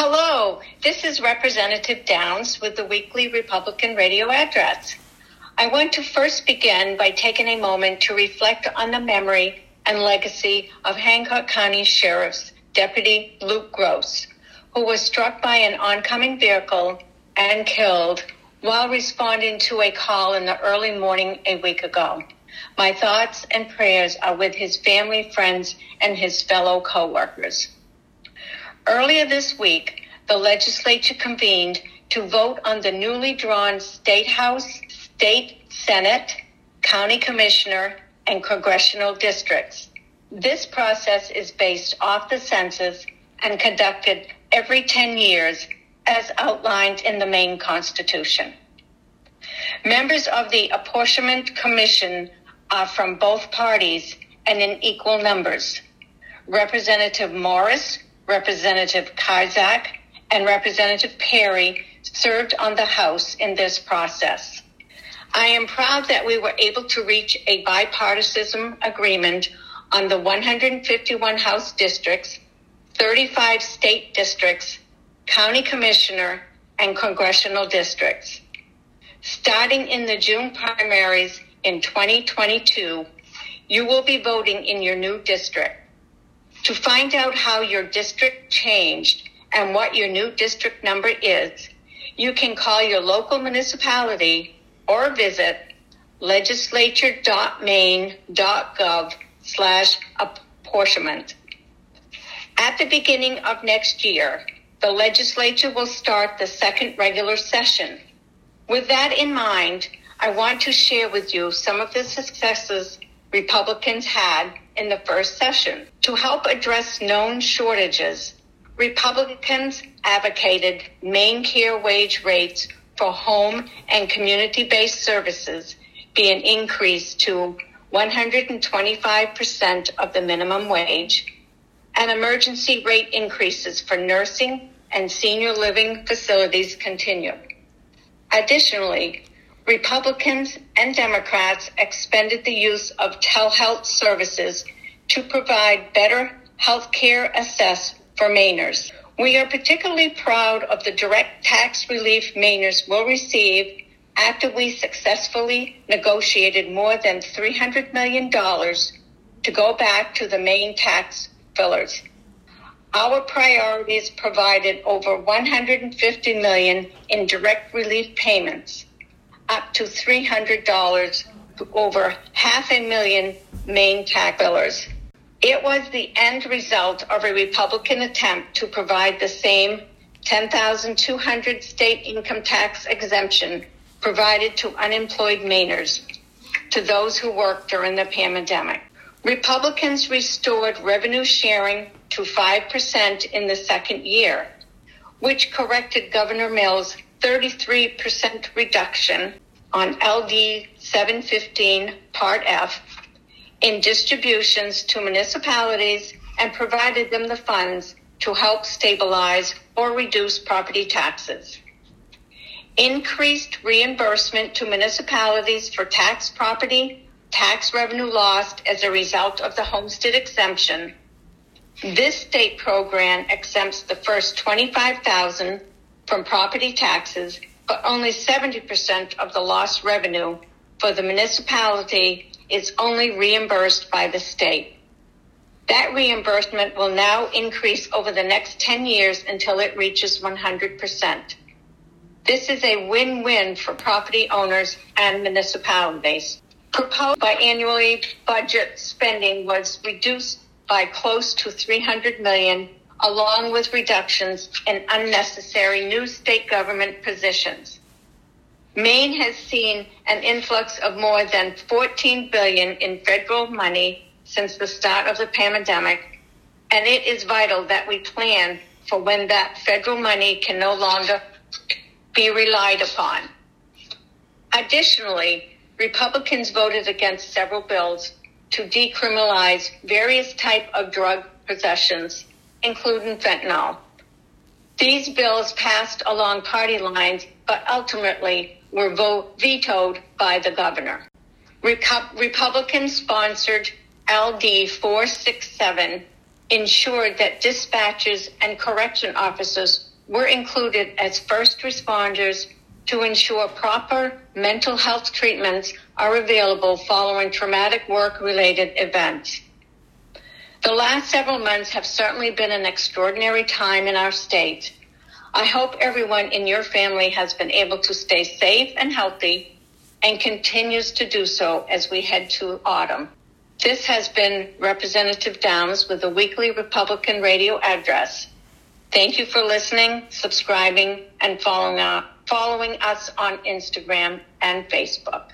Hello, this is Representative Downes with the weekly Republican radio address. I want to first begin by taking a moment to reflect on the memory and legacy of Hancock County Sheriff's Deputy Luke Gross, who was struck by an oncoming vehicle and killed while responding to a call in the early morning a week ago. My thoughts and prayers are with his family, friends, and his fellow coworkers. Earlier this week, the legislature convened to vote on the newly drawn State House, State Senate, County Commissioner, and Congressional districts. This process is based off the census and conducted every 10 years as outlined in the Maine Constitution. Members of the Apportionment Commission are from both parties and in equal numbers. Representative Morris, Representative Kazak, and Representative Perry served on the House in this process. I am proud that we were able to reach a bipartisan agreement on the 151 House districts, 35 state districts, county commissioner, and congressional districts. Starting in the June primaries in 2022, you will be voting in your new district. To find out how your district changed and what your new district number is, you can call your local municipality or visit legislature.maine.gov slash apportionment. At the beginning of next year, the legislature will start the second regular session. With that in mind, I want to share with you some of the successes Republicans had in the first session. To help address known shortages, Republicans advocated MaineCare wage rates for home and community-based services be an increase to 125% of the minimum wage and emergency rate increases for nursing and senior living facilities continue. Additionally, Republicans and Democrats expended the use of telehealth services to provide better health care access for Mainers. We are particularly proud of the direct tax relief Mainers will receive after we successfully negotiated more than $300 million to go back to the Maine tax fillers. Our priorities provided over 150 million in direct relief payments up to $300 to over half a million Maine tax billers. It was the end result of a Republican attempt to provide the same 10,200 state income tax exemption provided to unemployed Mainers to those who worked during the pandemic. Republicans restored revenue sharing to 5% in the second year, which corrected Governor Mills' 33% reduction on LD 715 Part F in distributions to municipalities and provided them the funds to help stabilize or reduce property taxes. Increased reimbursement to municipalities for tax property, tax revenue lost as a result of the homestead exemption. This state program exempts the first 25,000 from property taxes, but only 70% of the lost revenue for the municipality is only reimbursed by the state. That reimbursement will now increase over the next 10 years until it reaches 100%. This is a win-win for property owners and municipalities. Proposed biannually budget spending was reduced by close to 300 million along with reductions in unnecessary new state government positions. Maine has seen an influx of more than 14 billion in federal money since the start of the pandemic, and it is vital that we plan for when that federal money can no longer be relied upon. Additionally, Republicans voted against several bills to decriminalize various type of drug possessions including fentanyl. These bills passed along party lines, but ultimately were vote vetoed by the governor. Reco- Republican sponsored LD 467 ensured that dispatchers and correction officers were included as first responders to ensure proper mental health treatments are available following traumatic work related events. The last several months have certainly been an extraordinary time in our state. I hope everyone in your family has been able to stay safe and healthy and continues to do so as we head to autumn. This has been Representative Downes with the weekly Republican radio address. Thank you for listening, subscribing, and following, uh, following us on Instagram and Facebook.